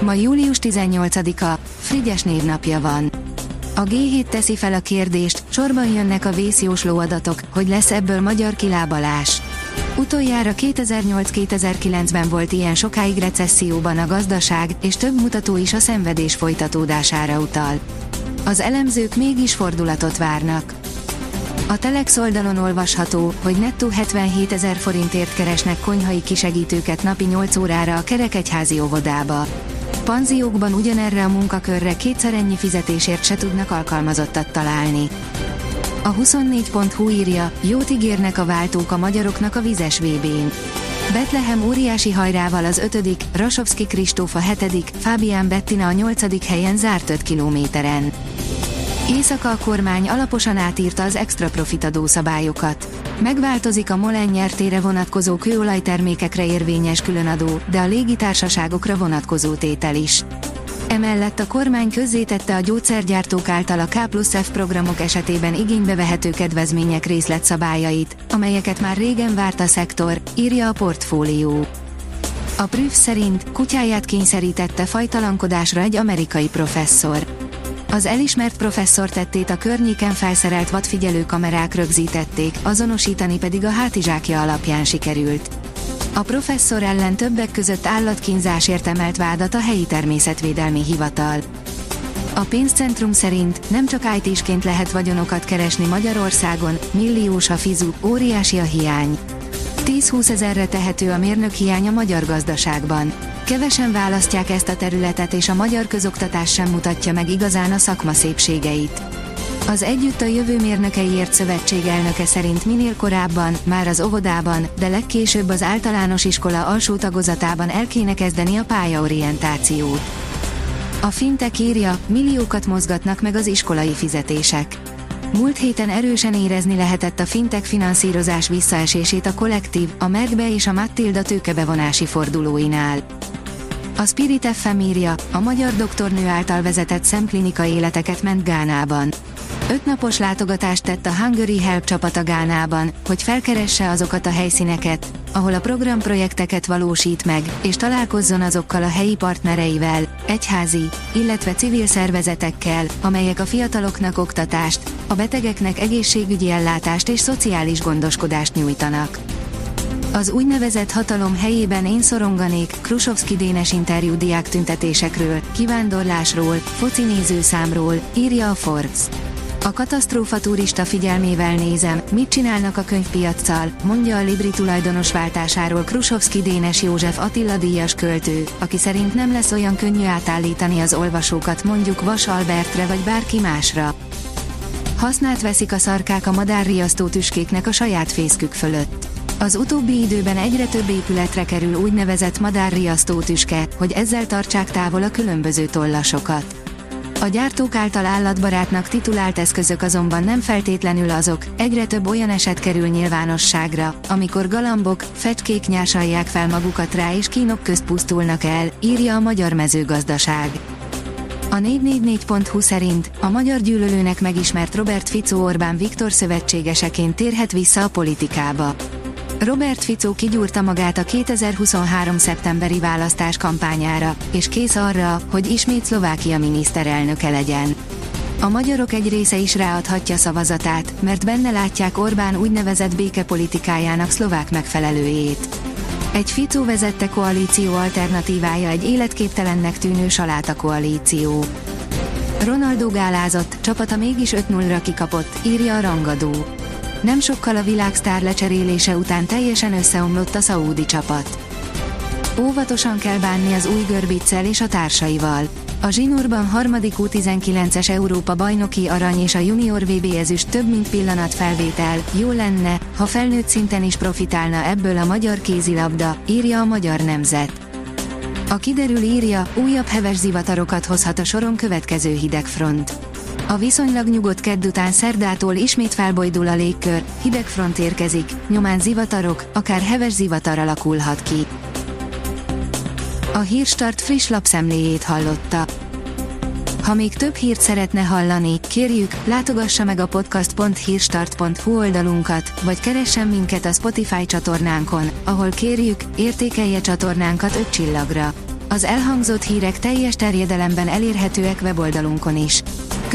Ma július 18-a, Frigyes névnapja van. A G7 teszi fel a kérdést, sorban jönnek a vészjósló adatok, hogy lesz ebből magyar kilábalás. Utoljára 2008-2009-ben volt ilyen sokáig recesszióban a gazdaság, és több mutató is a szenvedés folytatódására utal. Az elemzők mégis fordulatot várnak. A Telex oldalon olvasható, hogy nettó 77 ezer forintért keresnek konyhai kisegítőket napi 8 órára a Kerekegyházi óvodába. Panziókban ugyanerre a munkakörre kétszer ennyi fizetésért se tudnak alkalmazottat találni. A 24.hu írja, jót ígérnek a váltók a magyaroknak a vizes VB-n. Betlehem óriási hajrával az 5., Rasovski Kristóf a 7., Fábián Bettina a 8. helyen zárt 5 kilométeren. Éjszaka a kormány alaposan átírta az extra profit adószabályokat. Megváltozik a Molen nyertére vonatkozó kőolajtermékekre érvényes különadó, de a légitársaságokra vonatkozó tétel is. Emellett a kormány közzétette a gyógyszergyártók által a K plusz F programok esetében igénybe vehető kedvezmények részletszabályait, amelyeket már régen várt a szektor, írja a portfólió. A prüf szerint kutyáját kényszerítette fajtalankodásra egy amerikai professzor. Az elismert professzor tettét a környéken felszerelt vadfigyelő kamerák rögzítették, azonosítani pedig a hátizsákja alapján sikerült. A professzor ellen többek között állatkínzásért emelt vádat a helyi természetvédelmi hivatal. A pénzcentrum szerint nem csak IT-sként lehet vagyonokat keresni Magyarországon, milliós a fizu, óriási a hiány. 10-20 ezerre tehető a mérnök hiány a magyar gazdaságban. Kevesen választják ezt a területet és a magyar közoktatás sem mutatja meg igazán a szakma szépségeit. Az Együtt a Jövő Mérnökeiért Szövetség elnöke szerint minél korábban, már az óvodában, de legkésőbb az általános iskola alsó tagozatában el kéne kezdeni a pályaorientációt. A fintek írja, milliókat mozgatnak meg az iskolai fizetések. Múlt héten erősen érezni lehetett a fintek finanszírozás visszaesését a kollektív, a Merkbe és a Mattilda tőkebevonási fordulóinál. A Spirit FM írja, a magyar doktornő által vezetett szemklinika életeket ment Gánában. Ötnapos látogatást tett a Hungary Help csapata Gánában, hogy felkeresse azokat a helyszíneket, ahol a programprojekteket valósít meg, és találkozzon azokkal a helyi partnereivel, egyházi, illetve civil szervezetekkel, amelyek a fiataloknak oktatást, a betegeknek egészségügyi ellátást és szociális gondoskodást nyújtanak. Az úgynevezett hatalom helyében én szoronganék, Krusovski Dénes interjú diák tüntetésekről, kivándorlásról, foci nézőszámról, írja a Forbes. A katasztrófa turista figyelmével nézem, mit csinálnak a könyvpiaccal, mondja a Libri tulajdonos váltásáról Krusovski Dénes József Attila díjas költő, aki szerint nem lesz olyan könnyű átállítani az olvasókat mondjuk Vas Albertre vagy bárki másra. Használt veszik a szarkák a madárriasztó tüskéknek a saját fészkük fölött. Az utóbbi időben egyre több épületre kerül úgynevezett madárriasztó tüske, hogy ezzel tartsák távol a különböző tollasokat. A gyártók által állatbarátnak titulált eszközök azonban nem feltétlenül azok, egyre több olyan eset kerül nyilvánosságra, amikor galambok, fecskék nyásalják fel magukat rá és kínok közt pusztulnak el, írja a Magyar Mezőgazdaság. A 444.hu szerint a magyar gyűlölőnek megismert Robert Fico Orbán Viktor szövetségeseként térhet vissza a politikába. Robert Fico kigyúrta magát a 2023. szeptemberi választás kampányára, és kész arra, hogy ismét Szlovákia miniszterelnöke legyen. A magyarok egy része is ráadhatja szavazatát, mert benne látják Orbán úgynevezett békepolitikájának szlovák megfelelőjét. Egy Fico vezette koalíció alternatívája egy életképtelennek tűnő saláta koalíció. Ronaldo gálázott, csapata mégis 5-0-ra kikapott, írja a rangadó. Nem sokkal a világsztár lecserélése után teljesen összeomlott a szaúdi csapat. Óvatosan kell bánni az új görbiccel és a társaival. A zsinórban harmadik U19-es Európa bajnoki arany és a junior VB ezüst több mint pillanat felvétel, jó lenne, ha felnőtt szinten is profitálna ebből a magyar kézilabda, írja a magyar nemzet. A kiderül írja, újabb heves zivatarokat hozhat a soron következő hidegfront. A viszonylag nyugodt kedd után szerdától ismét felbojdul a légkör, hidegfront érkezik, nyomán zivatarok, akár heves zivatar alakulhat ki. A Hírstart friss lapszemléjét hallotta. Ha még több hírt szeretne hallani, kérjük, látogassa meg a podcast.hírstart.hu oldalunkat, vagy keressen minket a Spotify csatornánkon, ahol kérjük, értékelje csatornánkat 5 csillagra. Az elhangzott hírek teljes terjedelemben elérhetőek weboldalunkon is.